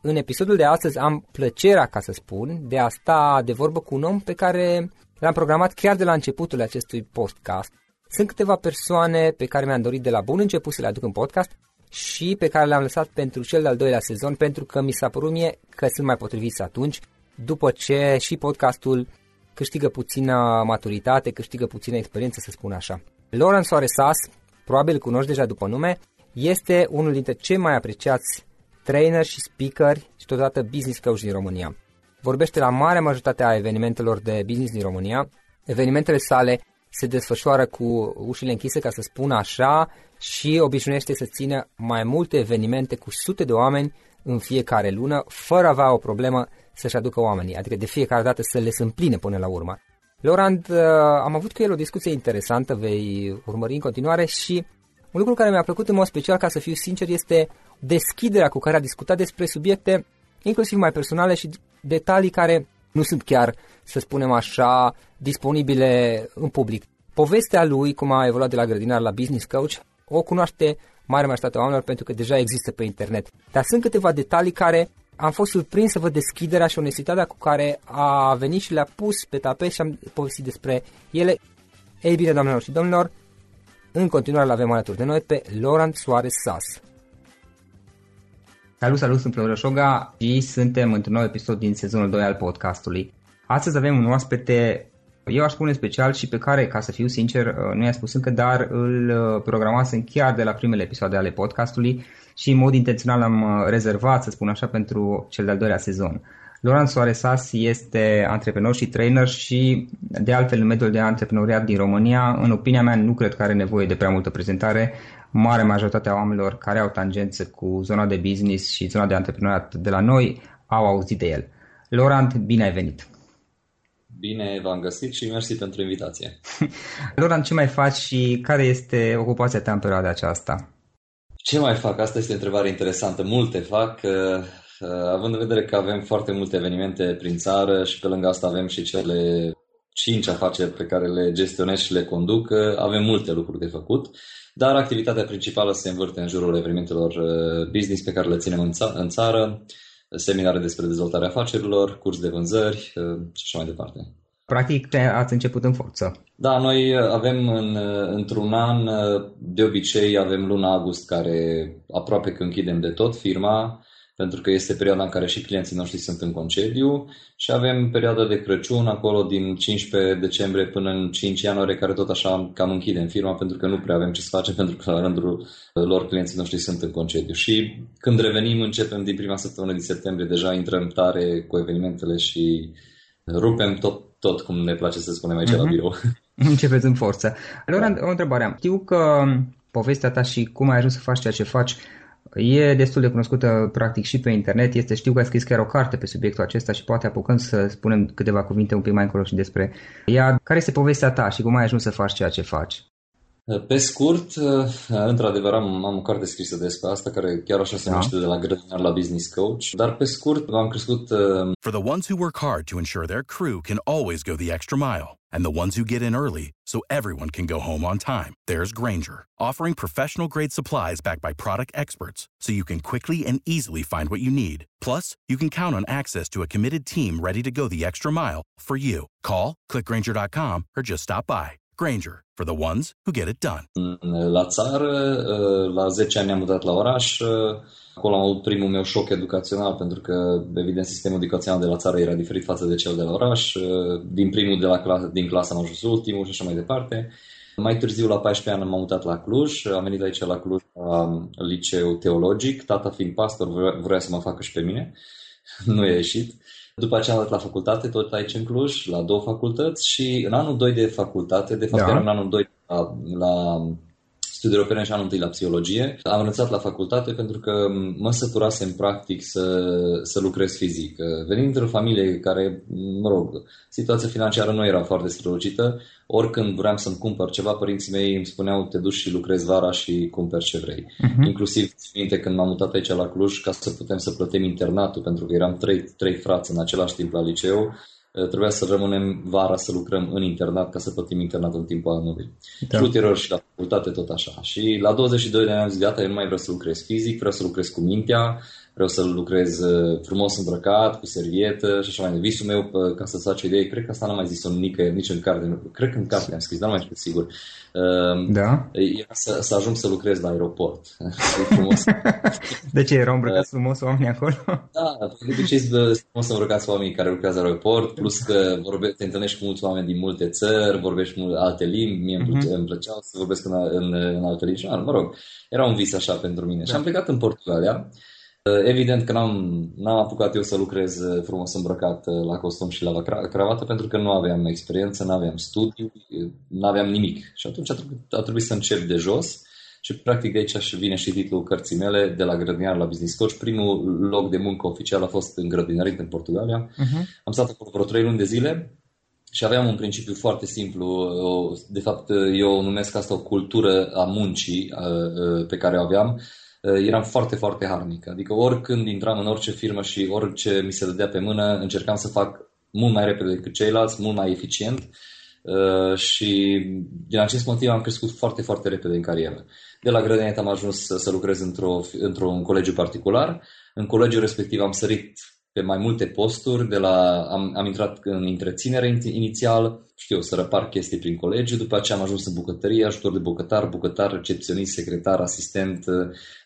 În episodul de astăzi am plăcerea, ca să spun, de a sta de vorbă cu un om pe care l-am programat chiar de la începutul acestui podcast. Sunt câteva persoane pe care mi-am dorit de la bun început să le aduc în podcast și pe care le-am lăsat pentru cel de-al doilea sezon pentru că mi s-a părut mie că sunt mai potriviți atunci, după ce și podcastul câștigă puțină maturitate, câștigă puțină experiență, să spun așa. Laurent Soaresas, probabil îl cunoști deja după nume, este unul dintre cei mai apreciați trainer și speaker și totodată business coach din România. Vorbește la marea majoritate a evenimentelor de business din România. Evenimentele sale se desfășoară cu ușile închise, ca să spun așa, și obișnuiește să țină mai multe evenimente cu sute de oameni în fiecare lună, fără a avea o problemă să-și aducă oamenii, adică de fiecare dată să le împline până la urmă. Laurent, uh, am avut cu el o discuție interesantă, vei urmări în continuare și un lucru care mi-a plăcut în mod special, ca să fiu sincer, este deschiderea cu care a discutat despre subiecte inclusiv mai personale și detalii care nu sunt chiar, să spunem așa, disponibile în public. Povestea lui, cum a evoluat de la grădinar la business coach, o cunoaște mare majoritatea oamenilor pentru că deja există pe internet. Dar sunt câteva detalii care am fost surprins să văd deschiderea și onestitatea cu care a venit și le-a pus pe tapet și am povestit despre ele. Ei bine, doamnelor și domnilor, în continuare l avem alături de noi pe Laurent Soares Sas. Salut, salut, sunt Florin Șoga și suntem într-un nou episod din sezonul 2 al podcastului. Astăzi avem un oaspete, eu aș spune special și pe care, ca să fiu sincer, nu i-am spus încă, dar îl programasem chiar de la primele episoade ale podcastului și în mod intențional am rezervat, să spun așa, pentru cel de-al doilea sezon. Laurent Soaresas este antreprenor și trainer și, de altfel, în mediul de antreprenoriat din România, în opinia mea, nu cred că are nevoie de prea multă prezentare. Mare majoritatea oamenilor care au tangență cu zona de business și zona de antreprenoriat de la noi au auzit de el. Laurent, bine ai venit! Bine v-am găsit și mersi pentru invitație. Loran, ce mai faci și care este ocupația ta în perioada aceasta? Ce mai fac? Asta este o întrebare interesantă. Multe fac, uh, uh, având în vedere că avem foarte multe evenimente prin țară și pe lângă asta avem și cele cinci afaceri pe care le gestionez și le conduc, uh, avem multe lucruri de făcut, dar activitatea principală se învârte în jurul evenimentelor business pe care le ținem în, ța- în țară, seminare despre dezvoltarea afacerilor, curs de vânzări și așa mai departe. Practic ați început în forță. Da, noi avem în, într-un an, de obicei avem luna august care aproape că închidem de tot firma, pentru că este perioada în care și clienții noștri sunt în concediu și avem perioada de Crăciun acolo din 15 decembrie până în 5 ianuarie care tot așa cam închidem firma pentru că nu prea avem ce să facem pentru că la rândul lor clienții noștri sunt în concediu și când revenim începem din prima săptămână din septembrie deja intrăm tare cu evenimentele și rupem tot, tot cum ne place să spunem aici uh-huh. la mhm. birou. Începeți în forță. Laura, da. o întrebare. Știu că povestea ta și cum ai ajuns să faci ceea ce faci e destul de cunoscută practic și pe internet. Este, știu că ai scris chiar o carte pe subiectul acesta și poate apucăm să spunem câteva cuvinte un pic mai încolo și despre ea. Care este povestea ta și cum ai ajuns să faci ceea ce faci? Pe scurt, într-adevăr am, am o carte scrisă despre asta care chiar așa se numește de la grădinar la business coach, dar pe scurt am crescut uh... For the ones who work hard to ensure their crew can always go the extra mile and the ones who get in early so everyone can go home on time. There's Granger, offering professional grade supplies backed by product experts so you can quickly and easily find what you need. Plus, you can count on access to a committed team ready to go the extra mile for you. Call, clickgranger.com or just stop by. Granger, for the ones who get it done. La țară, uh, la 10 ani am mutat la oraș. Uh, acolo am avut primul meu șoc educațional, pentru că, evident, sistemul educațional de la țară era diferit față de cel de la oraș. Uh, din primul de la clasă, din clasă am ajuns ultimul și așa mai departe. Mai târziu, la 14 ani, m-am mutat la Cluj. Am venit aici la Cluj la liceu teologic. Tata fiind pastor, vrea să mă facă și pe mine. nu e ieșit. După aceea am dat la facultate, tot aici în Cluj, la două facultăți și în anul 2 de facultate, de fapt da. eram în anul 2 la, la studiul europene și anul întâi la psihologie. Am renunțat la facultate pentru că mă săturasem practic să, să lucrez fizic. Venind într-o familie care, mă rog, situația financiară nu era foarte strălucită, oricând vreau să-mi cumpăr ceva, părinții mei îmi spuneau te duci și lucrezi vara și cumperi ce vrei. Uh-huh. Inclusiv, minte, când m-am mutat aici la Cluj ca să putem să plătim internatul, pentru că eram trei, trei frați în același timp la liceu, Eh, trebuia să rămânem vara să lucrăm în internat ca să plătim internatul în timpul anului. Da. Și ulterior și la facultate tot așa. Și la 22 de ani am zis, gata, eu nu mai vreau să lucrez fizic, vreau să lucrez cu mintea, vreau să lucrez uh, frumos îmbrăcat, cu servietă și așa mai departe. Visul meu, ca să-ți faci o idee, cred că asta n-am mai zis-o nicăieri, nici în carte. Cred că în carte am scris, dar nu mai știu sigur. Uh, da? Era să, să ajung să lucrez la aeroport. frumos. de ce erau îmbrăcați frumos oamenii acolo? Da, de obicei sunt frumos îmbrăcați oamenii care lucrează la aeroport, plus că vorbe, te întâlnești cu mulți oameni din multe țări, vorbești mult alte limbi, mie uh-huh. îmi plăcea să vorbesc în, în, în alte limbi. Mă rog, era un vis așa pentru mine. Da. Și am plecat în Portugalia Evident că n-am, n-am apucat eu să lucrez uh, frumos îmbrăcat uh, la costum și la cravată pentru că nu aveam experiență, nu aveam studii, nu aveam nimic. Și atunci a trebuit, a trebuit să încep de jos și practic de aici vine și titlul cărții mele, de la grădinar la business coach. Primul loc de muncă oficial a fost în grădinarit în Portugalia. Uh-huh. Am stat acolo vreo trei luni de zile și aveam un principiu foarte simplu. De fapt, eu numesc asta o cultură a muncii uh, pe care o aveam Eh, eram foarte, foarte harnic. Adică oricând intram în orice firmă și orice mi se dădea pe mână, încercam să fac mult mai repede decât ceilalți, mult mai eficient eh, și din acest motiv am crescut foarte, foarte repede în carieră. De la grădiniță am ajuns să, să lucrez într-o, într-un colegiu particular. În colegiul respectiv am sărit pe mai multe posturi, de la, am, am intrat în întreținere inițial, știu, să răpar chestii prin colegiu, după aceea am ajuns în bucătărie, ajutor de bucătar, bucătar, recepționist, secretar, asistent,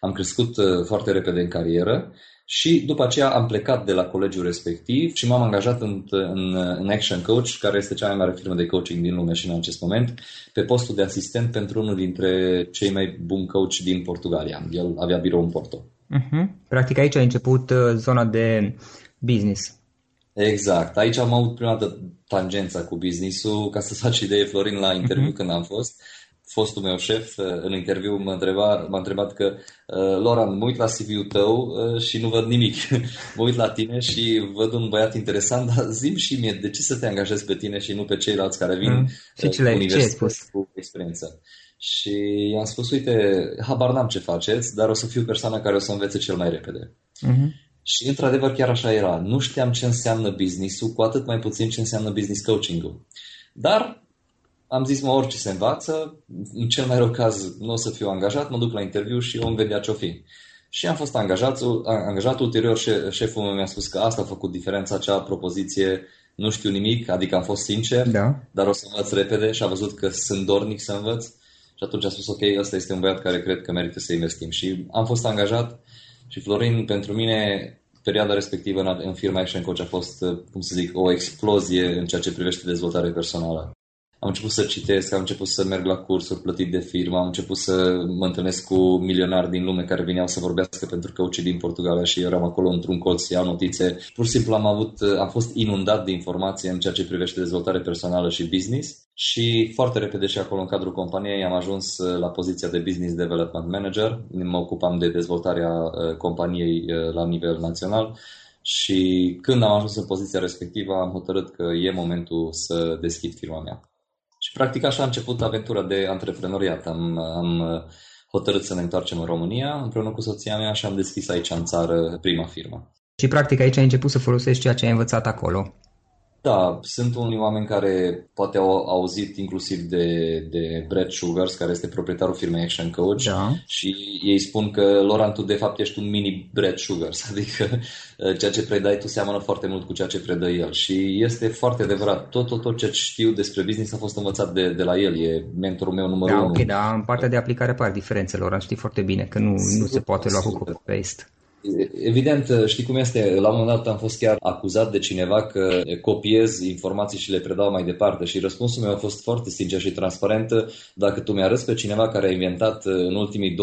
am crescut uh, foarte repede în carieră și după aceea am plecat de la colegiul respectiv și m-am angajat în, în, în Action Coach, care este cea mai mare firmă de coaching din lume și în acest moment, pe postul de asistent pentru unul dintre cei mai buni coach din Portugalia. El avea birou în Porto. Uh-huh. Practic aici a început uh, zona de business. Exact. Aici am avut prima dată tangența cu business-ul. Ca să faci idee, Florin, la interviu uh-huh. când am fost, fostul meu șef în interviu m-a întrebat, m-a întrebat că Loran, mă uit la CV-ul tău și nu văd nimic. mă uit la tine și văd un băiat interesant, dar zim și mie, de ce să te angajezi pe tine și nu pe ceilalți care vin mm. și ce universități cu experiență? Și i-am spus, uite, habar n-am ce faceți, dar o să fiu persoana care o să învețe cel mai repede. Mm-hmm. Și într-adevăr chiar așa era. Nu știam ce înseamnă business-ul, cu atât mai puțin ce înseamnă business coaching-ul. Dar am zis, mă, orice se învață, în cel mai rău caz nu o să fiu angajat, mă duc la interviu și om vedea ce-o fi. Și am fost angajat, angajat ulterior șeful meu mi-a spus că asta a făcut diferența, acea propoziție, nu știu nimic, adică am fost sincer, da. dar o să învăț repede și a văzut că sunt dornic să învăț. Și atunci a spus, ok, ăsta este un băiat care cred că merită să investim. Și am fost angajat și Florin, pentru mine, perioada respectivă în, în firma Action Coach a fost, cum să zic, o explozie în ceea ce privește dezvoltare personală am început să citesc, am început să merg la cursuri plătit de firmă, am început să mă întâlnesc cu milionari din lume care veneau să vorbească pentru coach din Portugalia și eram acolo într-un colț, iau notițe. Pur și simplu am avut, am fost inundat de informație în ceea ce privește dezvoltare personală și business și foarte repede și acolo în cadrul companiei am ajuns la poziția de Business Development Manager. Mă ocupam de dezvoltarea uh, companiei uh, la nivel național și când am ajuns în poziția respectivă am hotărât că e momentul să deschid firma mea. Și practic așa a început aventura de antreprenoriat. Am, am hotărât să ne întoarcem în România împreună cu soția mea și am deschis aici în țară prima firmă. Și practic aici ai început să folosești ceea ce ai învățat acolo. Da, sunt unii oameni care poate au auzit inclusiv de, de Brad Sugars, care este proprietarul firmei Action Coach da. și ei spun că, Laurent, tu de fapt ești un mini Brad Sugars, adică uh, ceea ce predai tu seamănă foarte mult cu ceea ce predă el și este foarte adevărat. Tot, tot, tot ce știu despre business a fost învățat de, de la el, e mentorul meu numărul da, unu. ok, dar în partea de aplicare apar diferențe, Laurent, știi foarte bine că nu, nu se poate lua cu copy-paste. Evident, știi cum este, la un moment dat am fost chiar acuzat de cineva că copiez informații și le predau mai departe și răspunsul meu a fost foarte sincer și transparent. Dacă tu mi-arăți pe cineva care a inventat în ultimii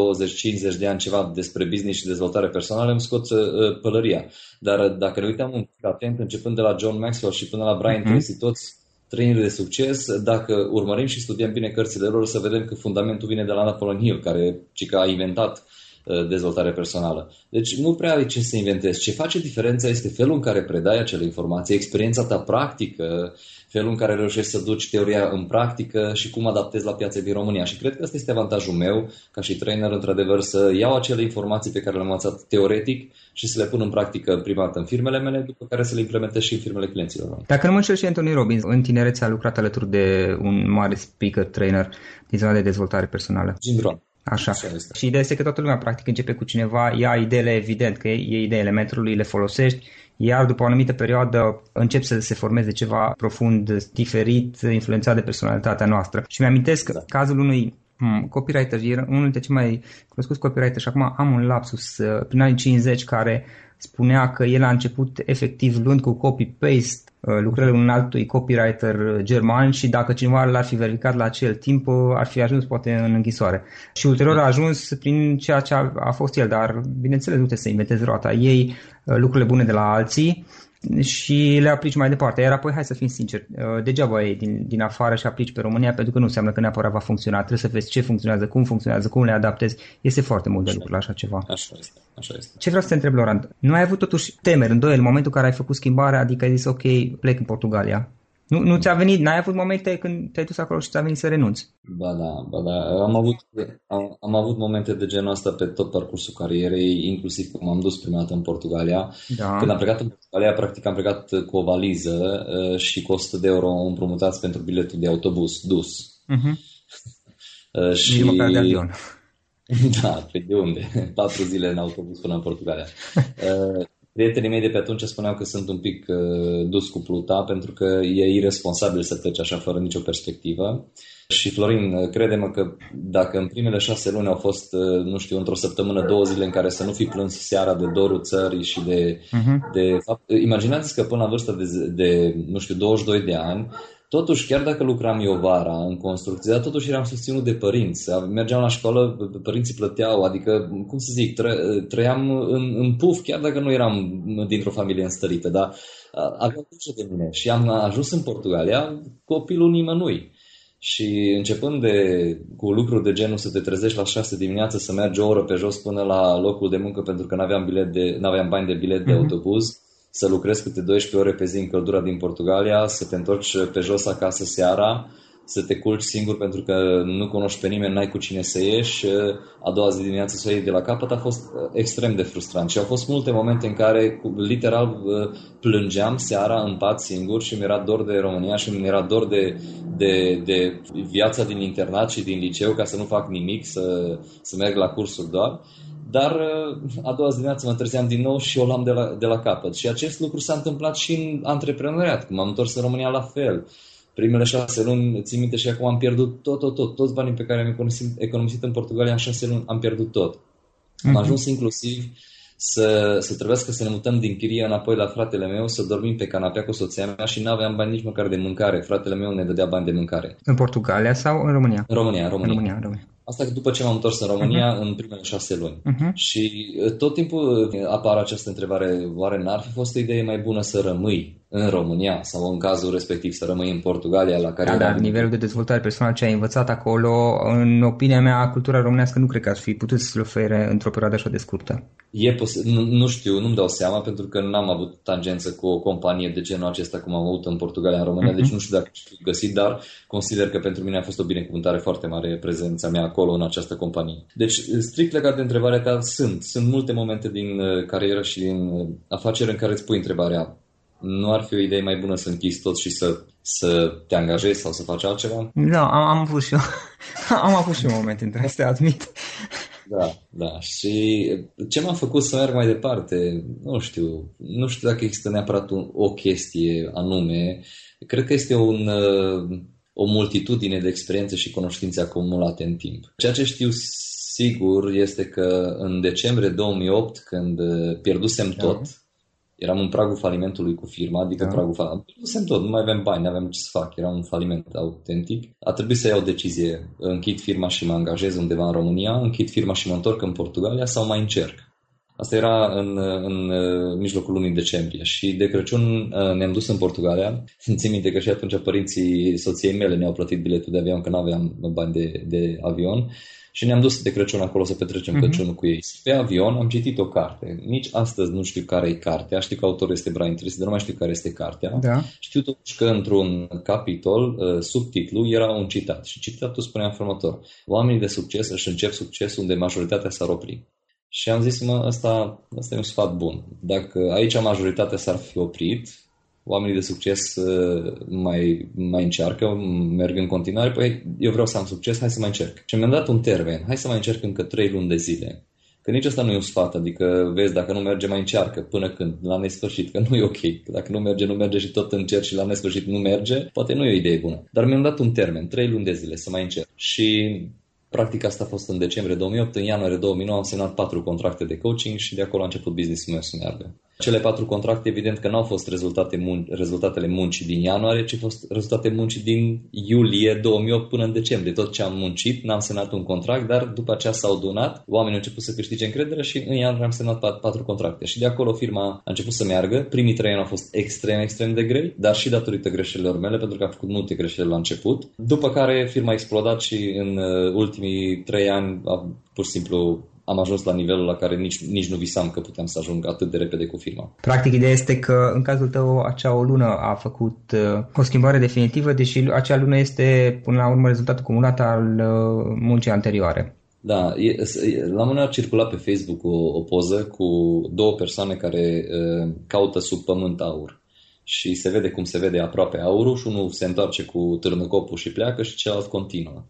20-50 de ani ceva despre business și dezvoltare personală, îmi scot uh, pălăria. Dar dacă ne uităm un pic atent, începând de la John Maxwell și până la Brian mm-hmm. Tracy, toți trăinile de succes, dacă urmărim și studiem bine cărțile lor, să vedem că fundamentul vine de la Napoleon Hill, care cică a inventat Uh, dezvoltare personală. Deci nu prea ai ce să inventezi. Ce face diferența este felul în care predai acele informații, experiența ta practică, felul în care reușești să duci teoria în practică și cum adaptezi la piața din România. Și cred că asta este avantajul meu, ca și trainer, într-adevăr, să iau acele informații pe care le-am învățat teoretic și să le pun în practică prima dată în firmele mele, după care să le implementez și în firmele clienților. Dacă nu mă înșel și Anthony Robbins, în tinerețe a lucrat alături de un mare speaker, trainer din zona de dezvoltare personală. Jim Rohn. Așa. Așa este. Și ideea este că toată lumea practic începe cu cineva, ia ideile evident, că e ideile metrului, le folosești, iar după o anumită perioadă încep să se formeze ceva profund diferit, influențat de personalitatea noastră. Și mi-amintesc da. cazul unui hmm, copywriter, era unul dintre cei mai cunoscuți copywriter și acum am un lapsus uh, prin anii 50 care spunea că el a început efectiv luând cu copy-paste uh, lucrările unui altui copywriter german și dacă cineva l-ar fi verificat la acel timp uh, ar fi ajuns poate în închisoare. Și ulterior a ajuns prin ceea ce a, a fost el, dar bineînțeles nu trebuie să inventezi roata. Ei uh, lucrurile bune de la alții și le aplici mai departe. Iar apoi, hai să fim sinceri, uh, degeaba e din, din afară și aplici pe România pentru că nu înseamnă că neapărat va funcționa. Trebuie să vezi ce funcționează, cum funcționează, cum le adaptezi. Este foarte mult de lucru la așa ceva. Așa este, așa este. Ce vreau să te întreb, Laurent? Nu ai avut totuși temeri, îndoieli, în momentul în care ai făcut schimbarea, adică ai zis, ok, plec în Portugalia. Nu, nu ți-a venit, n-ai avut momente când te-ai dus acolo și ți-a venit să renunți? Ba da, ba da. Am avut, am, am avut momente de genul ăsta pe tot parcursul carierei, inclusiv când m-am dus prima dată în Portugalia. Da. Când am plecat în Portugalia, practic am plecat cu o valiză uh, și cu 100 de euro împrumutați pentru biletul de autobuz dus. Uh-huh. Uh, și... Nici măcar de avion. Da, pe de unde? Patru zile în autobuz până în Portugalia. Uh, prietenii mei de pe atunci spuneau că sunt un pic uh, dus cu pluta pentru că e irresponsabil să pleci așa fără nicio perspectivă. Și Florin, uh, crede-mă că dacă în primele șase luni au fost, uh, nu știu, într-o săptămână, două zile în care să nu fi plâns seara de dorul țării și de, uh-huh. de fapt, imaginați că până la vârsta de, de, nu știu, 22 de ani, Totuși, chiar dacă lucram eu vara în construcție, dar totuși eram susținut de părinți. Mergeam la școală, părinții plăteau, adică, cum să zic, tră, trăiam în, în puf, chiar dacă nu eram dintr-o familie înstărită, dar aveau grijă de mine și am ajuns în Portugalia copilul nimănui. Și începând de, cu lucruri de genul să te trezești la 6 dimineață, să mergi o oră pe jos până la locul de muncă pentru că nu aveam, bilet de, n-aveam bani de bilet de mm-hmm. autobuz, să lucrezi câte 12 ore pe zi în căldura din Portugalia, să te întorci pe jos acasă seara, să te culci singur pentru că nu cunoști pe nimeni, n-ai cu cine să ieși, a doua zi dimineață să o iei de la capăt, a fost uh, extrem de frustrant. Și au fost multe momente în care literal uh, plângeam seara în pat singur și mi-era dor de România și mi-era dor de, de, de viața din internat și din liceu ca să nu fac nimic, să, să merg la cursuri doar. Dar uh, a doua zi dimineață mă trezeam din nou și o luam de la, de la capăt. Și acest lucru s-a întâmplat și în antreprenoriat, când m-am întors în România la fel primele șase luni, țin minte și acum am pierdut tot, tot, tot, toți banii pe care am economisit, economisit în Portugalia în șase luni, am pierdut tot. Mm-hmm. Am mhm. ajuns inclusiv să, să trebuiască să ne mutăm din chirie înapoi la fratele meu, să dormim pe canapea cu soția mea și nu aveam bani nici măcar de mâncare. Fratele meu ne dădea bani de mâncare. În Portugalia sau în România? În România, în România. În România, în România. Asta după ce m-am întors în România uh-huh. în primele șase luni. Uh-huh. Și tot timpul apare această întrebare, oare n-ar fi fost o idee mai bună să rămâi în România sau în cazul respectiv să rămâi în Portugalia la care... Da, dar nivelul de dezvoltare personală ce ai învățat acolo, în opinia mea, cultura românească nu cred că ar fi putut să-l ofere într-o perioadă așa de scurtă. E pos- nu, nu știu, nu-mi dau seama pentru că n-am avut tangență cu o companie de genul acesta cum am avut în Portugalia, în România, uh-huh. deci nu știu dacă știu găsit, dar consider că pentru mine a fost o binecuvântare foarte mare prezența mea acolo în această companie. Deci, strict legat de întrebarea ta, sunt. Sunt multe momente din uh, carieră și din uh, afaceri în care îți pui întrebarea nu ar fi o idee mai bună să închizi tot și să, să te angajezi sau să faci altceva? Da, am, am avut și eu. am avut și un moment între astea, admit. Da, da. Și ce m-a făcut să merg mai departe, nu știu, nu știu dacă există neapărat un, o chestie anume. Cred că este un, o multitudine de experiențe și cunoștințe acumulate în timp. Ceea ce știu sigur este că în decembrie 2008, când pierdusem da. tot, eram în pragul falimentului cu firma, adică da. pragul falimentului. Pierdusem tot, nu mai aveam bani, nu aveam ce să fac, era un faliment autentic. A trebuit să iau o decizie, închid firma și mă angajez undeva în România, închid firma și mă întorc în Portugalia sau mai încerc. Asta era în, în mijlocul lunii decembrie și de Crăciun uh, ne-am dus în Portugalia. Țin minte că și atunci părinții soției mele ne-au plătit biletul de avion, că nu aveam bani de, de avion și ne-am dus de Crăciun acolo să petrecem uh-huh. Crăciunul cu ei. Pe avion am citit o carte. Nici astăzi nu știu care e cartea. Știu că autorul este Brian Tracy, dar nu mai știu care este cartea. Da. Știu totuși că într-un capitol, uh, subtitlu, era un citat. Și citatul spunea în următor. Oamenii de succes își încep succesul unde majoritatea s-ar opri. Și am zis, mă, ăsta, ăsta e un sfat bun. Dacă aici majoritatea s-ar fi oprit, oamenii de succes uh, mai, mai încearcă, merg în continuare, păi eu vreau să am succes, hai să mai încerc. Și mi-am dat un termen, hai să mai încerc încă 3 luni de zile. Că nici asta nu e un sfat, adică vezi, dacă nu merge, mai încearcă până când, la nesfârșit, că nu e ok. Dacă nu merge, nu merge și tot încerci și la nesfârșit nu merge, poate nu e o idee bună. Dar mi-am dat un termen, 3 luni de zile să mai încerc. Și Practic asta a fost în decembrie 2008, în ianuarie 2009 am semnat patru contracte de coaching și de acolo a început business-ul meu să meargă. Cele patru contracte, evident că nu au fost rezultate mun- rezultatele muncii din ianuarie, ci au fost rezultate muncii din iulie 2008 până în decembrie. Tot ce am muncit, n-am semnat un contract, dar după aceea s-au donat, oamenii au început să câștige încredere și în ianuarie am semnat pat- patru contracte. Și de acolo firma a început să meargă. Primii trei ani au fost extrem, extrem de grei, dar și datorită greșelilor mele, pentru că am făcut multe greșeli la început. După care firma a explodat și în uh, ultimii trei ani a, pur și simplu am ajuns la nivelul la care nici, nici nu visam că puteam să ajung atât de repede cu firma. Practic, ideea este că în cazul tău acea o lună a făcut uh, o schimbare definitivă, deși acea lună este până la urmă rezultatul cumulat al uh, muncii anterioare. Da, e, la un moment dat circula pe Facebook o, o poză cu două persoane care uh, caută sub pământ aur și se vede cum se vede aproape aurul și unul se întoarce cu târnăcopul și pleacă și celălalt continuă.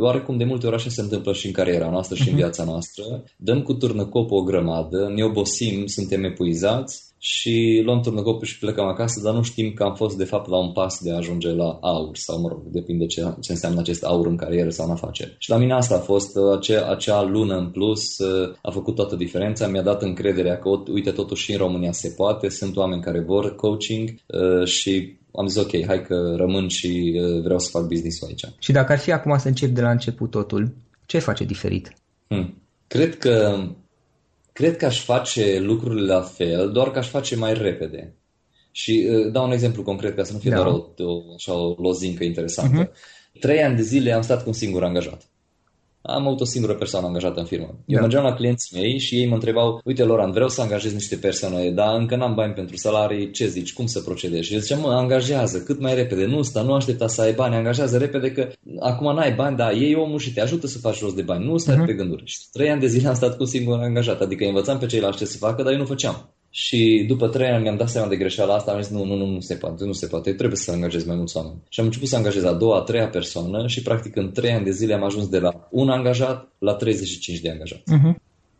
Oarecum de multe ori așa se întâmplă și în cariera noastră și în mhm. viața noastră. Dăm cu turnăcopul o grămadă, ne obosim, suntem epuizați și luăm turnăcopul și plecăm acasă, dar nu știm că am fost de fapt la un pas de a ajunge la aur sau, mă rog, depinde ce, ce înseamnă acest aur în carieră sau în afaceri. Și la mine asta a fost, acea, acea lună în plus a făcut toată diferența, mi-a dat încrederea că, uite, totuși și în România se poate, sunt oameni care vor coaching uh, și am zis ok, hai că rămân și uh, vreau să fac business-ul aici. Și dacă ar fi acum să încep de la început totul, ce face diferit? Hmm. Cred că cred că aș face lucrurile la fel, doar că aș face mai repede. Și uh, dau un exemplu concret ca să nu fie da. doar o, o, așa, o lozincă interesantă. Uh-huh. Trei ani de zile am stat cu un singur angajat. Am avut o singură persoană angajată în firmă. Eu da. mergeam la clienții mei și ei mă întrebau, uite Loran, vreau să angajez niște persoane, dar încă n-am bani pentru salarii, ce zici, cum să procedezi? Și eu ziceam, mă, angajează cât mai repede, nu sta, nu aștepta să ai bani, angajează repede că acum n-ai bani, dar ei omul și te ajută să faci rost de bani, nu stai uh-huh. pe gânduri. Și trei ani de zile am stat cu singur angajat, adică învățam pe ceilalți ce să facă, dar eu nu făceam. Și după trei ani mi-am dat seama de greșeala asta, am zis nu, nu, nu, nu se poate, nu se poate, trebuie să angajez mai mulți oameni. Și am început să angajez a doua, a treia persoană și practic în trei ani de zile am ajuns de la un angajat la 35 de angajați. Uh-huh.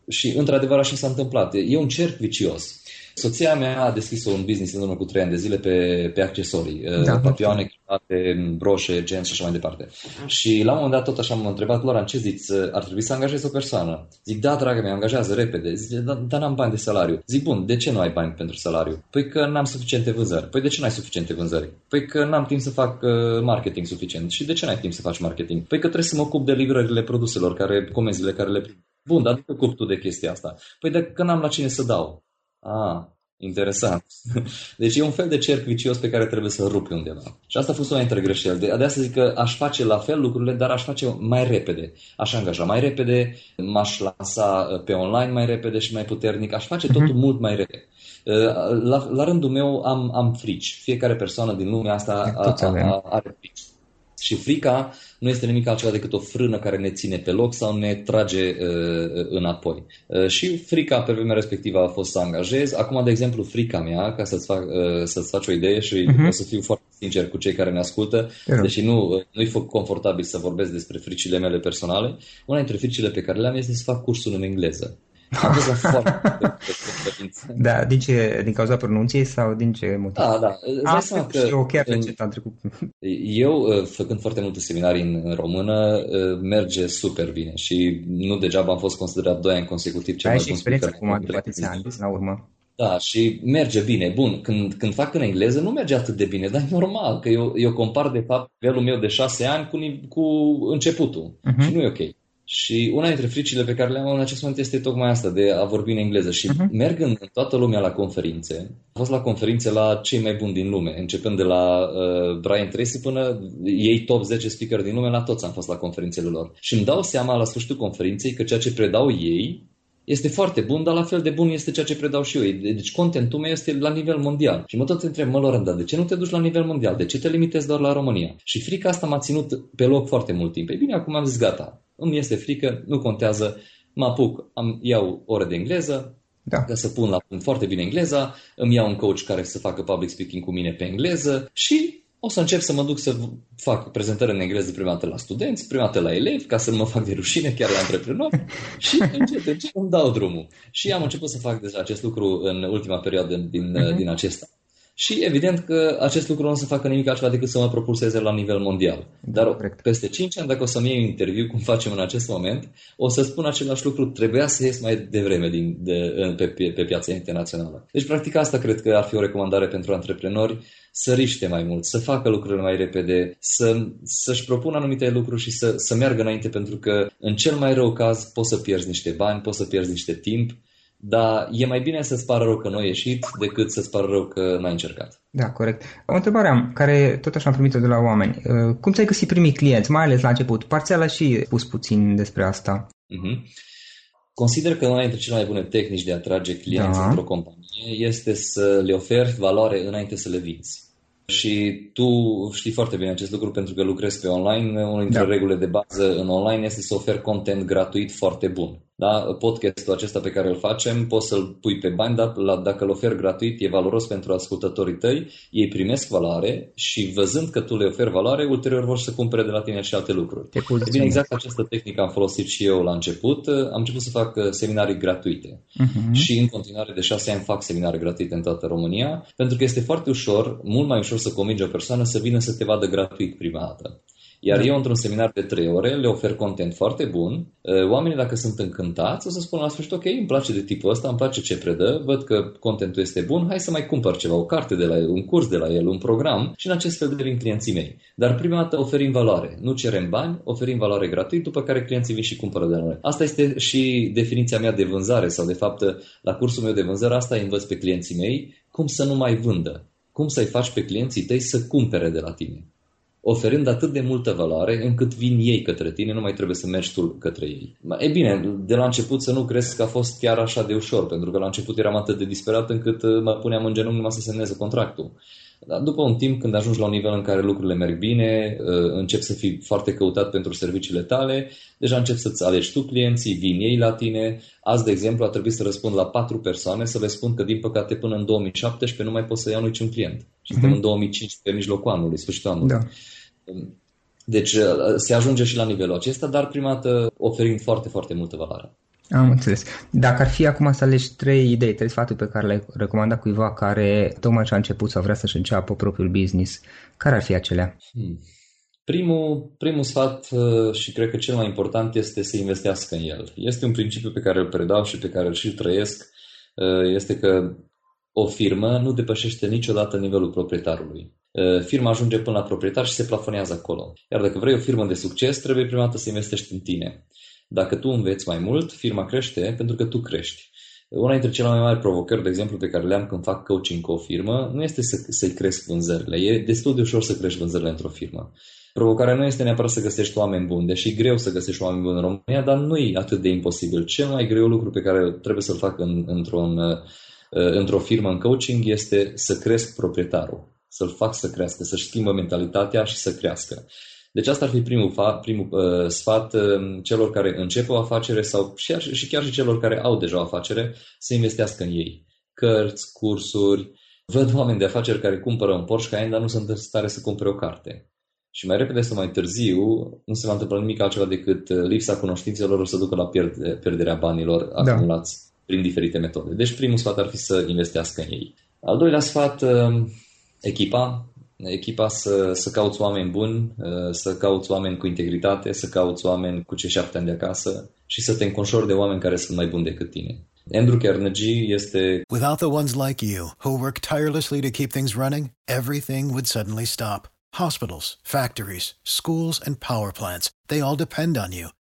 Și într-adevăr așa s-a întâmplat. E un cerc vicios. Soția mea a deschis un business în urmă cu trei ani de zile pe, pe accesorii, da, uh, papioane, cremate, broșe, genți și așa mai departe. Și la un moment dat tot așa m-am întrebat, Laura, ce zici, ar trebui să angajez o persoană? Zic, da, dragă mea, angajează repede. Zic, da, dar n-am bani de salariu. Zic, bun, de ce nu ai bani pentru salariu? Păi că n-am suficiente vânzări. Păi de ce nu ai suficiente vânzări? Păi că n-am timp să fac uh, marketing suficient. Și de ce n-ai timp să faci marketing? Păi că trebuie să mă ocup de livrările produselor, care, comenzile care le prim. Bun, dar de ce ocup tu de chestia asta? Păi de că n-am la cine să dau. Ah, Interesant. Deci e un fel de cerc vicios pe care trebuie să-l rupi undeva. Și asta a fost una dintre greșeli. De, de asta zic că aș face la fel lucrurile, dar aș face mai repede. Aș angaja mai repede, m-aș lansa uh, pe online mai repede și mai puternic. Aș face totul uh-huh. mult mai repede. Uh, la, la rândul meu am, am frici. Fiecare persoană din lumea asta a, a, a, are frici. Și frica nu este nimic altceva decât o frână care ne ține pe loc sau ne trage uh, înapoi. Uh, și frica pe vremea respectivă a fost să angajez. Acum, de exemplu, frica mea, ca să-ți, fac, uh, să-ți faci o idee și uh-huh. o să fiu foarte sincer cu cei care ne ascultă, uh-huh. deși nu, uh, nu-i confortabil să vorbesc despre fricile mele personale, una dintre fricile pe care le am este să fac cursul în engleză. Am fost foarte Da, din ce? Din cauza pronunției sau din ce motiv? Da, da. A, că și eu chiar recent am trecut. Eu, uh, făcând foarte multe seminarii în română, uh, merge super bine și nu degeaba am fost considerat 2 ani consecutiv cel mai bun experiență acum de atâția ani, la urmă. Da, și merge bine. Bun, când, când fac în engleză nu merge atât de bine, dar e normal, că eu, eu compar de fapt nivelul meu de șase ani cu, cu începutul uh-huh. și nu e ok. Și una dintre fricile pe care le am în acest moment este tocmai asta, de a vorbi în engleză. Și uh-huh. merg în toată lumea la conferințe. Am fost la conferințe la cei mai buni din lume, începând de la uh, Brian Tracy până ei top 10 speaker din lume, la toți am fost la conferințele lor. Și îmi dau seama la sfârșitul conferinței că ceea ce predau ei este foarte bun, dar la fel de bun este ceea ce predau și eu. Deci contentul meu este la nivel mondial. Și mă tot întreb, mă, Loren, dar de ce nu te duci la nivel mondial? De ce te limitezi doar la România? Și frica asta m-a ținut pe loc foarte mult timp. Ei bine, acum am zis, gata, îmi este frică, nu contează, mă apuc, am, iau ore de engleză, da. ca să pun la punct foarte bine engleza, îmi iau un coach care să facă public speaking cu mine pe engleză și o să încep să mă duc să fac prezentări în engleză prima dată la studenți, prima dată la elevi, ca să nu mă fac de rușine chiar la antreprenori și încet, încet îmi dau drumul. Și am început să fac deja acest lucru în ultima perioadă din, uh-huh. din acesta. Și evident că acest lucru nu o să facă nimic altceva decât să mă propulseze la nivel mondial. Dar Correct. peste 5 ani, dacă o să-mi iei un interviu, cum facem în acest moment, o să spun același lucru, trebuia să ies mai devreme din, de, pe, pe, pe piața internațională. Deci, practic, asta cred că ar fi o recomandare pentru antreprenori, să riște mai mult, să facă lucrurile mai repede, să, să-și propună anumite lucruri și să, să meargă înainte, pentru că în cel mai rău caz poți să pierzi niște bani, poți să pierzi niște timp dar e mai bine să-ți pară rău că nu ai ieșit decât să-ți pară rău că n-ai încercat. Da, corect. O întrebare am, care tot așa am primit-o de la oameni. Uh, cum ți-ai găsit primii clienți, mai ales la început? Parțial și spus puțin despre asta. Uh-huh. Consider că una dintre cele mai bune tehnici de a atrage clienți da. într-o companie este să le oferi valoare înainte să le vinzi. Și tu știi foarte bine acest lucru pentru că lucrezi pe online. Una dintre da. regulile de bază în online este să oferi content gratuit foarte bun. Da? Podcastul acesta pe care îl facem, poți să-l pui pe bani, dar la, dacă îl oferi gratuit, e valoros pentru ascultătorii tăi, ei primesc valoare și văzând că tu le oferi valoare, ulterior vor să cumpere de la tine și alte lucruri. E bine, exact această tehnică am folosit și eu la început. Am început să fac uh, seminarii gratuite uh-huh. și în continuare de șase ani fac seminarii gratuite în toată România, pentru că este foarte ușor, mult mai ușor să convingi o persoană să vină să te vadă gratuit prima dată. Iar da. eu, într-un seminar de 3 ore, le ofer content foarte bun. Oamenii, dacă sunt încântați, o să spună la sfârșit, ok, îmi place de tipul ăsta, îmi place ce predă, văd că contentul este bun, hai să mai cumpăr ceva, o carte de la el, un curs de la el, un program și în acest fel devin clienții mei. Dar prima dată oferim valoare. Nu cerem bani, oferim valoare gratuit, după care clienții vin și cumpără de la noi. Asta este și definiția mea de vânzare sau de fapt la cursul meu de vânzare asta învăț pe clienții mei cum să nu mai vândă. Cum să-i faci pe clienții tăi să cumpere de la tine. Oferând atât de multă valoare încât vin ei către tine, nu mai trebuie să mergi tu către ei. E bine, de la început să nu crezi că a fost chiar așa de ușor, pentru că la început eram atât de disperat încât uh, mă puneam în genunchi numai să semneze contractul. Dar după un timp, când ajungi la un nivel în care lucrurile merg bine, uh, încep să fii foarte căutat pentru serviciile tale, deja încep să-ți alegi tu clienții, vin ei la tine. Azi, de exemplu, a trebuit să răspund la patru persoane, să le spun că, din păcate, până în 2017 nu mai pot să iau niciun client. Și suntem uh-huh. în 2015, pe mijlocul anului, sfârșitul anului. Da. Deci uh, se ajunge și la nivelul acesta, dar prima dată oferind foarte, foarte multă valoare. Am înțeles. Dacă ar fi acum să alegi trei idei, trei sfaturi pe care le-ai recomandat cuiva care tocmai ce a început sau vrea să-și înceapă propriul business, care ar fi acelea? Hmm. Primul, primul sfat uh, și cred că cel mai important este să investească în el. Este un principiu pe care îl predau și pe care îl și trăiesc. Uh, este că o firmă nu depășește niciodată nivelul proprietarului. Firma ajunge până la proprietar și se plafonează acolo. Iar dacă vrei o firmă de succes, trebuie prima dată să investești în tine. Dacă tu înveți mai mult, firma crește pentru că tu crești. Una dintre cele mai mari provocări, de exemplu, pe care le am când fac coaching cu o firmă, nu este să, să-i cresc vânzările. E destul de ușor să crești vânzările într-o firmă. Provocarea nu este neapărat să găsești oameni buni, deși e greu să găsești oameni buni în România, dar nu e atât de imposibil. Cel mai greu lucru pe care trebuie să-l fac în, într-un, într-o firmă în coaching este să cresc proprietarul, să-l fac să crească, să-și schimbă mentalitatea și să crească. Deci asta ar fi primul, fa- primul uh, sfat uh, celor care încep o afacere sau și, și chiar și celor care au deja o afacere să investească în ei. Cărți, cursuri. Văd oameni de afaceri care cumpără un Porsche Cayenne, dar nu sunt în stare să cumpere o carte. Și mai repede sau mai târziu nu se va întâmpla nimic altceva decât uh, lipsa cunoștințelor o să ducă la pierde, pierderea banilor da. acumulați prin diferite metode. Deci primul sfat ar fi să investească în ei. Al doilea sfat, uh, echipa echipa să, să cauți oameni buni, uh, să cauți oameni cu integritate, să cauți oameni cu cei șapte ani de acasă și să te înconjori de oameni care sunt mai buni decât tine. Andrew Carnegie este... Without the ones like you, who work tirelessly to keep things running, everything would suddenly stop. Hospitals, factories, schools, and power plants, they all depend on you.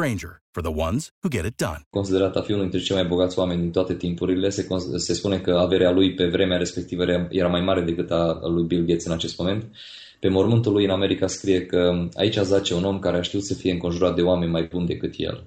Granger, for the ones who get it done. Considerat a fi unul dintre cei mai bogați oameni din toate timpurile, se, se spune că averea lui pe vremea respectivă era mai mare decât a lui Bill Gates în acest moment. Pe mormântul lui în America scrie că aici zace un om care a știut să fie înconjurat de oameni mai buni decât el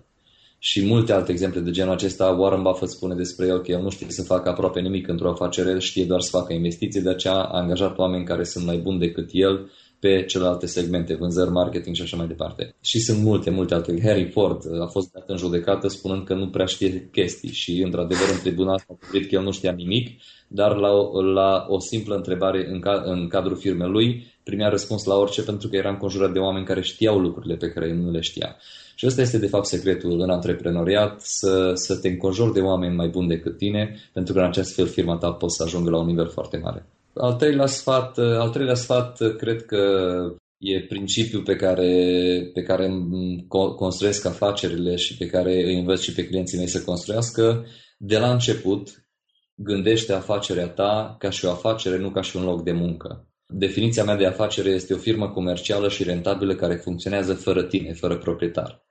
și multe alte exemple de genul acesta. Warren Buffett spune despre el că el nu știe să facă aproape nimic într-o afacere, știe doar să facă investiții, de aceea a angajat oameni care sunt mai buni decât el pe celelalte segmente, vânzări, marketing și așa mai departe. Și sunt multe, multe alte. Harry Ford a fost dat în judecată spunând că nu prea știe chestii și, într-adevăr, în tribunal s-a că el nu știa nimic, dar la o, la o simplă întrebare în, ca, în cadrul firmei lui primea răspuns la orice pentru că era înconjurat de oameni care știau lucrurile pe care el nu le știa. Și ăsta este de fapt secretul în antreprenoriat, să, să te înconjori de oameni mai buni decât tine, pentru că în acest fel firma ta poate să ajungă la un nivel foarte mare. Al treilea sfat, al treilea sfat cred că e principiul pe care, pe care construiesc afacerile și pe care îi învăț și pe clienții mei să construiască. De la început, gândește afacerea ta ca și o afacere, nu ca și un loc de muncă. Definiția mea de afacere este o firmă comercială și rentabilă care funcționează fără tine, fără proprietar.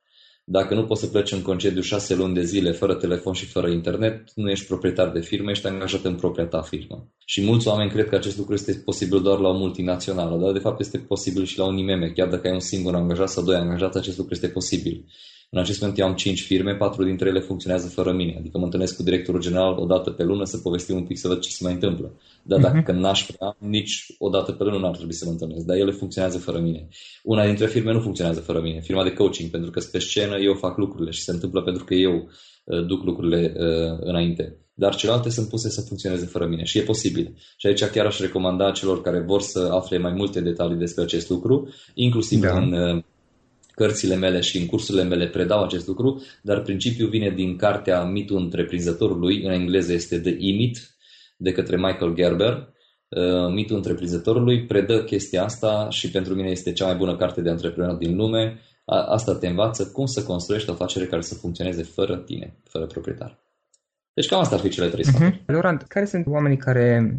Dacă nu poți să pleci în concediu șase luni de zile fără telefon și fără internet, nu ești proprietar de firmă, ești angajat în propria ta firmă. Și mulți oameni cred că acest lucru este posibil doar la o multinațională, dar de fapt este posibil și la un IMM. Chiar dacă ai un singur angajat sau doi angajați, acest lucru este posibil. În acest moment eu am 5 firme, patru dintre ele funcționează fără mine. Adică mă întâlnesc cu directorul general o dată pe lună să povestim un pic să văd ce se mai întâmplă. Dar uh-huh. dacă n-aș vrea, nici o dată pe lună nu ar trebui să mă întâlnesc. Dar ele funcționează fără mine. Una dintre firme nu funcționează fără mine. Firma de coaching, pentru că pe scenă eu fac lucrurile și se întâmplă pentru că eu uh, duc lucrurile uh, înainte. Dar celelalte sunt puse să funcționeze fără mine și e posibil. Și aici chiar aș recomanda celor care vor să afle mai multe detalii despre acest lucru, inclusiv da. în uh, cărțile mele și în cursurile mele predau acest lucru, dar principiul vine din cartea Mitul întreprinzătorului, în engleză este The E-Myth, de către Michael Gerber. Uh, Mitul întreprinzătorului predă chestia asta și pentru mine este cea mai bună carte de antreprenor din lume. Asta te învață cum să construiești o afacere care să funcționeze fără tine, fără proprietar. Deci cam asta ar fi cele trei sfaturi. Uh-huh. Laurent, care sunt oamenii care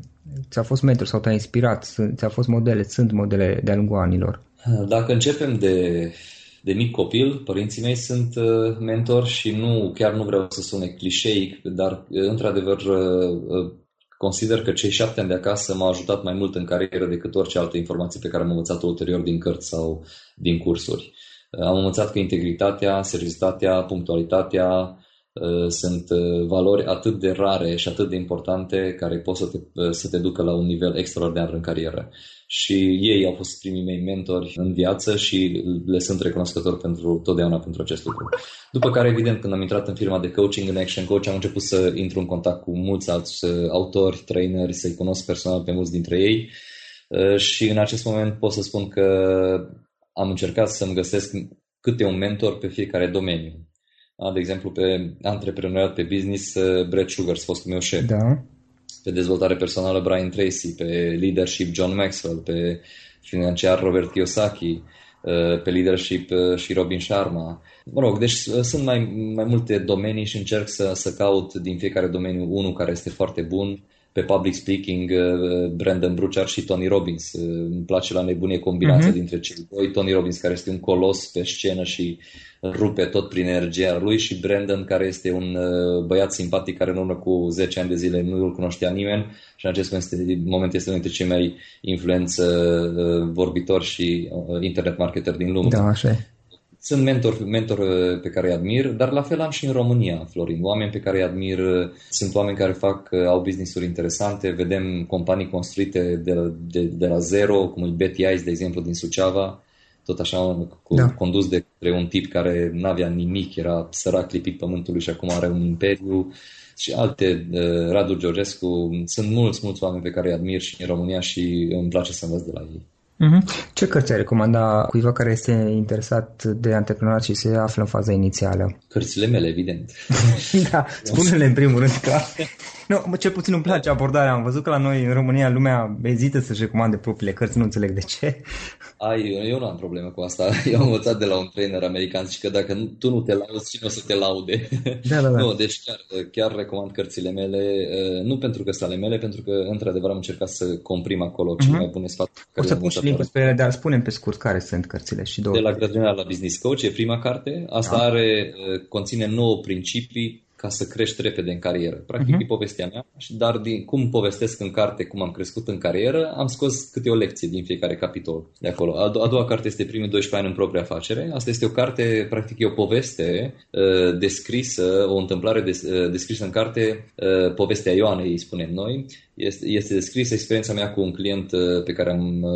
ți-au fost mentor sau te-au inspirat, ți-au fost modele, sunt modele de-a lungul anilor? Dacă începem de, de mic copil, părinții mei sunt uh, mentori și nu, chiar nu vreau să sune clișeic, dar uh, într-adevăr uh, consider că cei șapte ani de acasă m-au ajutat mai mult în carieră decât orice altă informație pe care am învățat ulterior din cărți sau din cursuri. Am învățat că integritatea, seriozitatea, punctualitatea, Uh, sunt uh, valori atât de rare și atât de importante care pot să te, uh, să te ducă la un nivel extraordinar în carieră. Și ei au fost primii mei mentori în viață și le sunt recunoscător pentru totdeauna pentru acest lucru. După care, evident, când am intrat în firma de coaching în Action Coach, am început să intru în contact cu mulți alți autori, traineri, să-i cunosc personal pe mulți dintre ei și în acest moment pot să spun că am încercat să-mi găsesc câte un mentor pe fiecare domeniu de exemplu, pe antreprenoriat, pe business, uh, Brett Sugars, fostul meu șef. Da. Pe dezvoltare personală, Brian Tracy, pe leadership, John Maxwell, pe financiar, Robert Kiyosaki, uh, pe leadership uh, și Robin Sharma. Mă rog, deci sunt mai, mai multe domenii și încerc să, să caut din fiecare domeniu unul care este foarte bun. Pe public speaking, Brandon Bruchar și Tony Robbins. Îmi place la nebunie combinația uh-huh. dintre cei doi. Tony Robbins, care este un colos pe scenă și rupe tot prin energia lui și Brandon, care este un uh, băiat simpatic care în urmă cu 10 ani de zile nu îl cunoștea nimeni și în acest moment este, moment este unul dintre cei mai influență uh, vorbitori și uh, internet marketer din lume. Da, așa Sunt mentor, mentor pe care îi admir, dar la fel am și în România, Florin. Oameni pe care îi admir sunt oameni care fac, au business-uri interesante, vedem companii construite de, de, de la zero, cum e Betty Ice, de exemplu, din Suceava, tot așa cu, da. condus de către un tip care nu avea nimic, era sărac lipit pământului și acum are un imperiu și alte, uh, Radu Georgescu, sunt mulți, mulți oameni pe care îi admir și în România și îmi place să învăț de la ei. Mm-hmm. Ce cărți ai recomanda cuiva care este interesat de antreprenoriat și se află în faza inițială? Cărțile mele, evident. da, spune-le în primul rând că... Nu, cel puțin îmi place abordarea. Am văzut că la noi în România lumea ezită să-și recomande propriile cărți, nu înțeleg de ce. Ai, eu nu am probleme cu asta. Eu am învățat de la un trainer american și că dacă tu nu te lauzi, cine o să te laude? Da, da, da. Nu, deci chiar, chiar recomand cărțile mele, uh, nu pentru că sunt ale mele, pentru că într-adevăr am încercat să comprim acolo cele uh-huh. mai bune sfaturi. O să pun și link pe ele, dar spunem pe scurt care sunt cărțile și două. De la grădiniera la Business Coach, e prima carte. Asta da. are, uh, conține nouă principii ca să crești repede în carieră. Practic uh-huh. e povestea mea, dar din cum povestesc în carte, cum am crescut în carieră, am scos câte o lecție din fiecare capitol de acolo. A, do- a doua carte este primii 12 ani în propria afacere. Asta este o carte, practic e o poveste uh, descrisă, o întâmplare des, uh, descrisă în carte, uh, povestea Ioanei, îi spunem noi, este, este descrisă experiența mea cu un client uh, pe care am uh,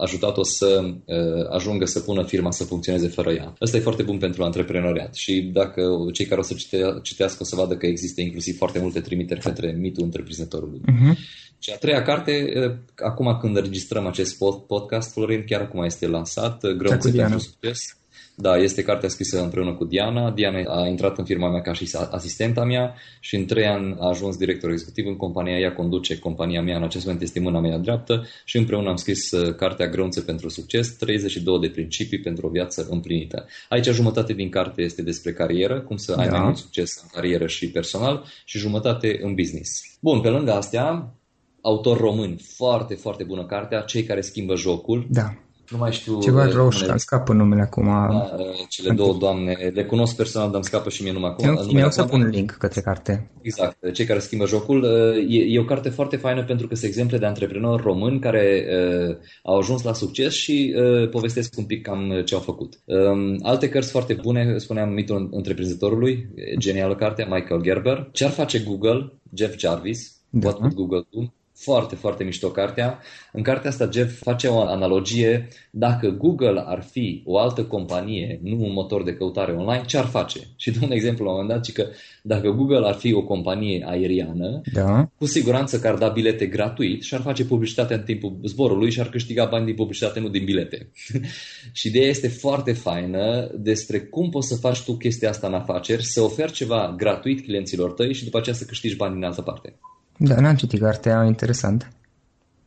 ajutat-o să uh, ajungă să pună firma să funcționeze fără ea. Asta e foarte bun pentru antreprenoriat și dacă cei care o să cite, citească o să vadă că există inclusiv foarte multe trimiteri către mitul întreprinzătorului. Uh-huh. Și a treia carte, acum când înregistrăm acest podcast, Florin, chiar acum este lansat, Grăunțe pentru succes da, este cartea scrisă împreună cu Diana. Diana a intrat în firma mea ca și asistenta mea și în trei ani a ajuns director executiv în compania. Ea conduce compania mea, în acest moment este mâna mea dreaptă și împreună am scris uh, cartea Grăunțe pentru succes, 32 de principii pentru o viață împlinită. Aici jumătate din carte este despre carieră, cum să ai da. mai mult succes în carieră și personal și jumătate în business. Bun, pe lângă astea, autor român, foarte, foarte bună cartea, Cei care schimbă jocul. Da nu mai știu... Ceva roșu, îmi scapă numele acum. Da, cele două doamne, le cunosc personal, dar îmi scapă și mie numai acum. Mi-au să pun link către carte. Exact, cei care schimbă jocul. E, e o carte foarte faină pentru că sunt exemple de antreprenori români care uh, au ajuns la succes și uh, povestesc un pic cam ce au făcut. Um, alte cărți foarte bune, spuneam Mitul întreprinzătorului, genială carte, Michael Gerber. Ce ar face Google, Jeff Jarvis, da. What would Google do? Foarte, foarte mișto cartea. În cartea asta Jeff face o analogie. Dacă Google ar fi o altă companie, nu un motor de căutare online, ce ar face? Și dă un exemplu la un moment dat, că dacă Google ar fi o companie aeriană, da. cu siguranță că ar da bilete gratuit și ar face publicitate în timpul zborului și ar câștiga bani din publicitate, nu din bilete. și ideea este foarte faină despre cum poți să faci tu chestia asta în afaceri, să oferi ceva gratuit clienților tăi și după aceea să câștigi bani din altă parte. Da, n-am citit cartea, interesant.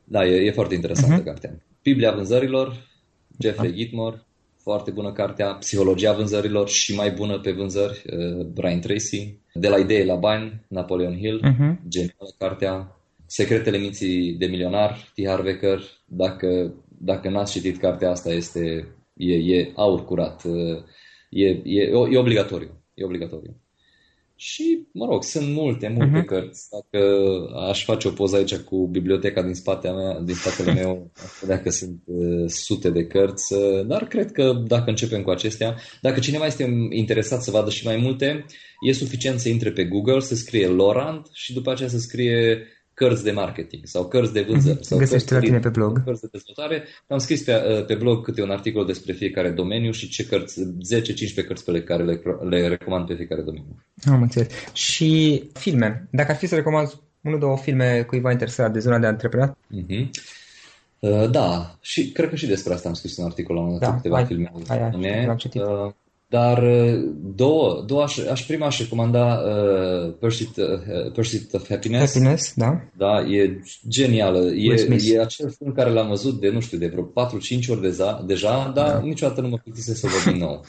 Da, e, e foarte interesantă uh-huh. cartea. Biblia vânzărilor, Jeffrey da. Gitmore, foarte bună cartea. Psihologia vânzărilor și mai bună pe vânzări, uh, Brian Tracy. De la idee la bani, Napoleon Hill, uh-huh. genială cartea. Secretele minții de milionar, T. Harvecker. Dacă, dacă n-ați citit cartea asta, este, e, e aur curat. Uh, e, e, e obligatoriu. E obligatoriu. Și, mă rog, sunt multe, multe uh-huh. cărți. Dacă aș face o poză aici cu biblioteca din, spatele mea, din spatele meu, dacă sunt uh, sute de cărți, uh, dar cred că dacă începem cu acestea, dacă cineva este interesat să vadă și mai multe, e suficient să intre pe Google, să scrie Lorand și după aceea să scrie cărți de marketing sau cărți de vânzări. Mm-hmm. Sau Găsește la tine pe blog. Cărți de dezvoltare. Am scris pe, uh, pe blog câte un articol despre fiecare domeniu și ce cărți, 10-15 cărți pe care le, le recomand pe fiecare domeniu. Am înțeles. Și filme. Dacă ar fi să recomand unul, două filme cuiva interesat de zona de antreprenor? Mm-hmm. Uh, da, și cred că și despre asta am scris un articol la da, câteva hai, filme. Hai, hai, am citit. Uh, dar uh, două, două aș, aș prima aș recomanda uh, Pursuit, uh, Pursuit of Happiness. Happiness, da. Da, e genială. E, e acel film care l-am văzut de, nu știu, de vreo 4-5 ori deja, deja dar da. niciodată nu mă plictise să văd din nou.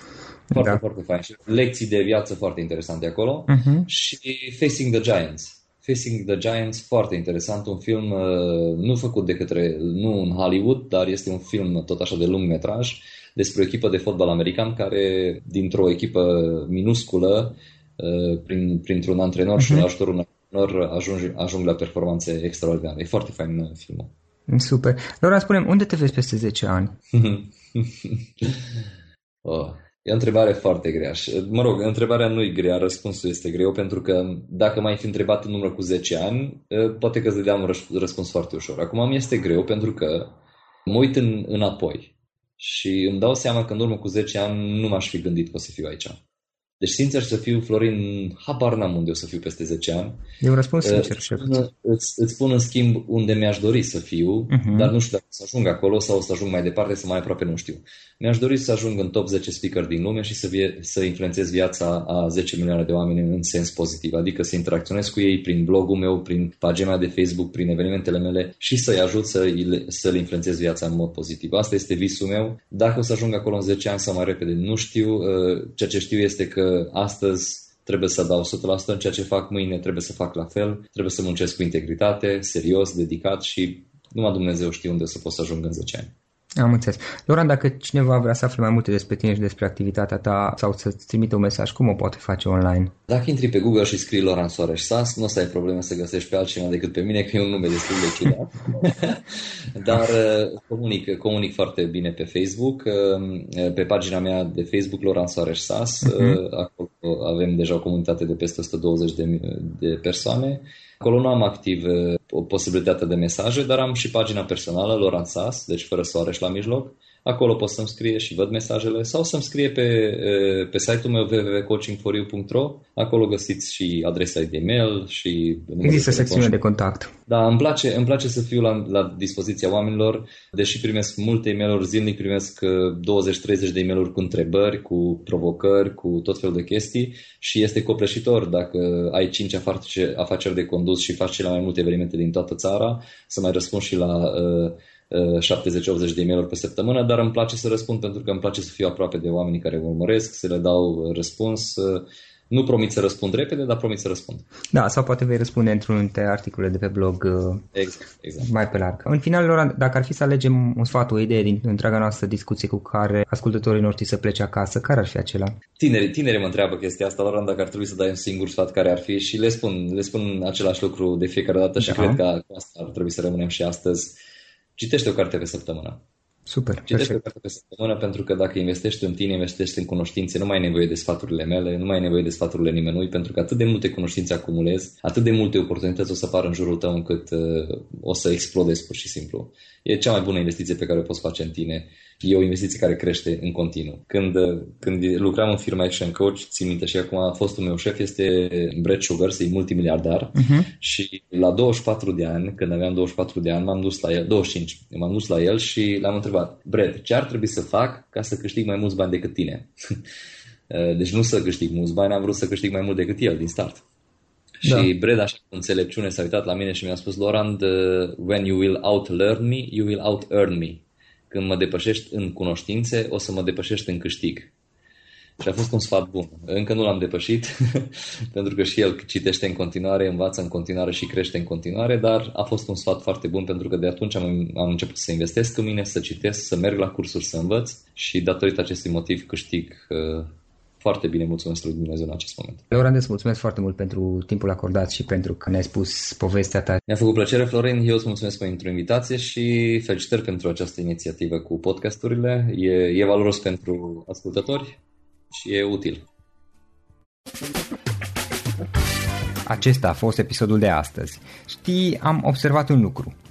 Foarte, da. foarte fain. Și lecții de viață foarte interesante acolo. Uh-huh. Și Facing the Giants. Facing the Giants, foarte interesant, un film uh, nu făcut de către, nu în Hollywood, dar este un film tot așa de lung metraj despre o echipă de fotbal american care, dintr-o echipă minusculă, uh, prin, printr-un antrenor uh-huh. și mhm. ajutorul unui antrenor, ajung, ajung la performanțe extraordinare. E foarte fain uh, filmul. Super. Laura, spune unde te vezi peste 10 ani? oh, e o întrebare foarte grea. Mă rog, întrebarea nu e grea, răspunsul este greu, pentru că dacă mai fi întrebat în urmă cu 10 ani, uh, poate că îți dădeam un răspuns foarte ușor. Acum mi este greu pentru că mă uit în, înapoi și îmi dau seama că în urmă cu 10 ani nu m-aș fi gândit că o să fiu aici. Deci, sincer să fiu, Florin, habar n-am unde o să fiu peste 10 ani. E un răspuns sincer, uh, îți, îți, îți spun, în schimb, unde mi-aș dori să fiu, uh-huh. dar nu știu dacă să ajung acolo sau o să ajung mai departe, să mai aproape nu știu. Mi-aș dori să ajung în top 10 speaker din lume și să, vie, să influențez viața a 10 milioane de oameni în sens pozitiv, adică să interacționez cu ei prin blogul meu, prin pagina de Facebook, prin evenimentele mele și să-i ajut să, să le influențez viața în mod pozitiv. Asta este visul meu. Dacă o să ajung acolo în 10 ani sau mai repede, nu știu. Uh, ceea ce știu este că astăzi trebuie să dau 100% în ceea ce fac mâine, trebuie să fac la fel, trebuie să muncesc cu integritate, serios, dedicat și numai Dumnezeu știe unde să pot să ajung în 10 ani. Am înțeles. Loran, dacă cineva vrea să afle mai multe despre tine și despre activitatea ta sau să-ți trimite un mesaj, cum o poate face online? Dacă intri pe Google și scrii Loran Soareș Sas, nu o să ai probleme să găsești pe altcineva decât pe mine, că e un nume destul de ciudat. Dar uh, comunic, comunic foarte bine pe Facebook. Uh, pe pagina mea de Facebook, Loran Soareș Sas, uh-huh. acolo avem deja o comunitate de peste 120 de, de persoane. Acolo nu am activ o posibilitate de mesaje, dar am și pagina personală, Loran Sas, deci fără soare și la mijloc. Acolo pot să-mi scrie și văd mesajele sau să-mi scrie pe, pe site-ul meu www.coachingforiu.ro Acolo găsiți și adresa de e-mail și... Există secțiune de contact. Da, îmi place, îmi place să fiu la, la dispoziția oamenilor, deși primesc multe e mail zilnic, primesc 20-30 de e mail cu întrebări, cu provocări, cu tot felul de chestii și este copleșitor dacă ai 5 afaceri, afaceri de condus și faci cele mai multe evenimente din toată țara, să mai răspund și la uh, 70-80 de e-mail pe săptămână, dar îmi place să răspund pentru că îmi place să fiu aproape de oamenii care mă urmăresc, să le dau răspuns. Nu promit să răspund repede, dar promit să răspund. Da, sau poate vei răspunde într-un dintre articole de pe blog exact, exact. mai pe larg. În final, Laura, dacă ar fi să alegem un sfat, o idee din întreaga noastră discuție cu care ascultătorii noștri să plece acasă, care ar fi acela? Tineri, tineri mă întreabă chestia asta, Laura, dacă ar trebui să dai un singur sfat care ar fi și le spun, le spun același lucru de fiecare dată și da. cred că asta ar trebui să rămânem și astăzi Citește o carte pe săptămână. Super, Citește perfect. o carte pe săptămână pentru că dacă investești în tine, investești în cunoștințe, nu mai ai nevoie de sfaturile mele, nu mai ai nevoie de sfaturile nimănui, pentru că atât de multe cunoștințe acumulezi, atât de multe oportunități o să apară în jurul tău încât uh, o să explodezi pur și simplu. E cea mai bună investiție pe care o poți face în tine e o investiție care crește în continuu. Când, când lucram în firma Action Coach, țin minte și acum fostul meu șef este Brett Sugar, e multimiliardar uh-huh. și la 24 de ani, când aveam 24 de ani, m-am dus la el, 25, m-am dus la el și l-am întrebat, Brett, ce ar trebui să fac ca să câștig mai mulți bani decât tine? deci nu să câștig mulți bani, am vrut să câștig mai mult decât el din start. Da. Și Brad, așa cu înțelepciune, s-a uitat la mine și mi-a spus, Laurent, when you will outlearn me, you will out-earn me când mă depășești în cunoștințe, o să mă depășești în câștig. Și a fost un sfat bun. Încă nu l-am depășit, pentru că și el citește în continuare, învață în continuare și crește în continuare, dar a fost un sfat foarte bun pentru că de atunci am, am început să investesc în mine, să citesc, să merg la cursuri, să învăț și datorită acestui motiv câștig uh, foarte bine, mulțumesc lui Dumnezeu în acest moment. Florin, îți mulțumesc foarte mult pentru timpul acordat și pentru că ne-ai spus povestea ta. Mi-a făcut plăcere, Florin, eu îți mulțumesc pentru invitație și felicitări pentru această inițiativă cu podcasturile. E, e valoros pentru ascultători și e util. Acesta a fost episodul de astăzi. Știi, am observat un lucru.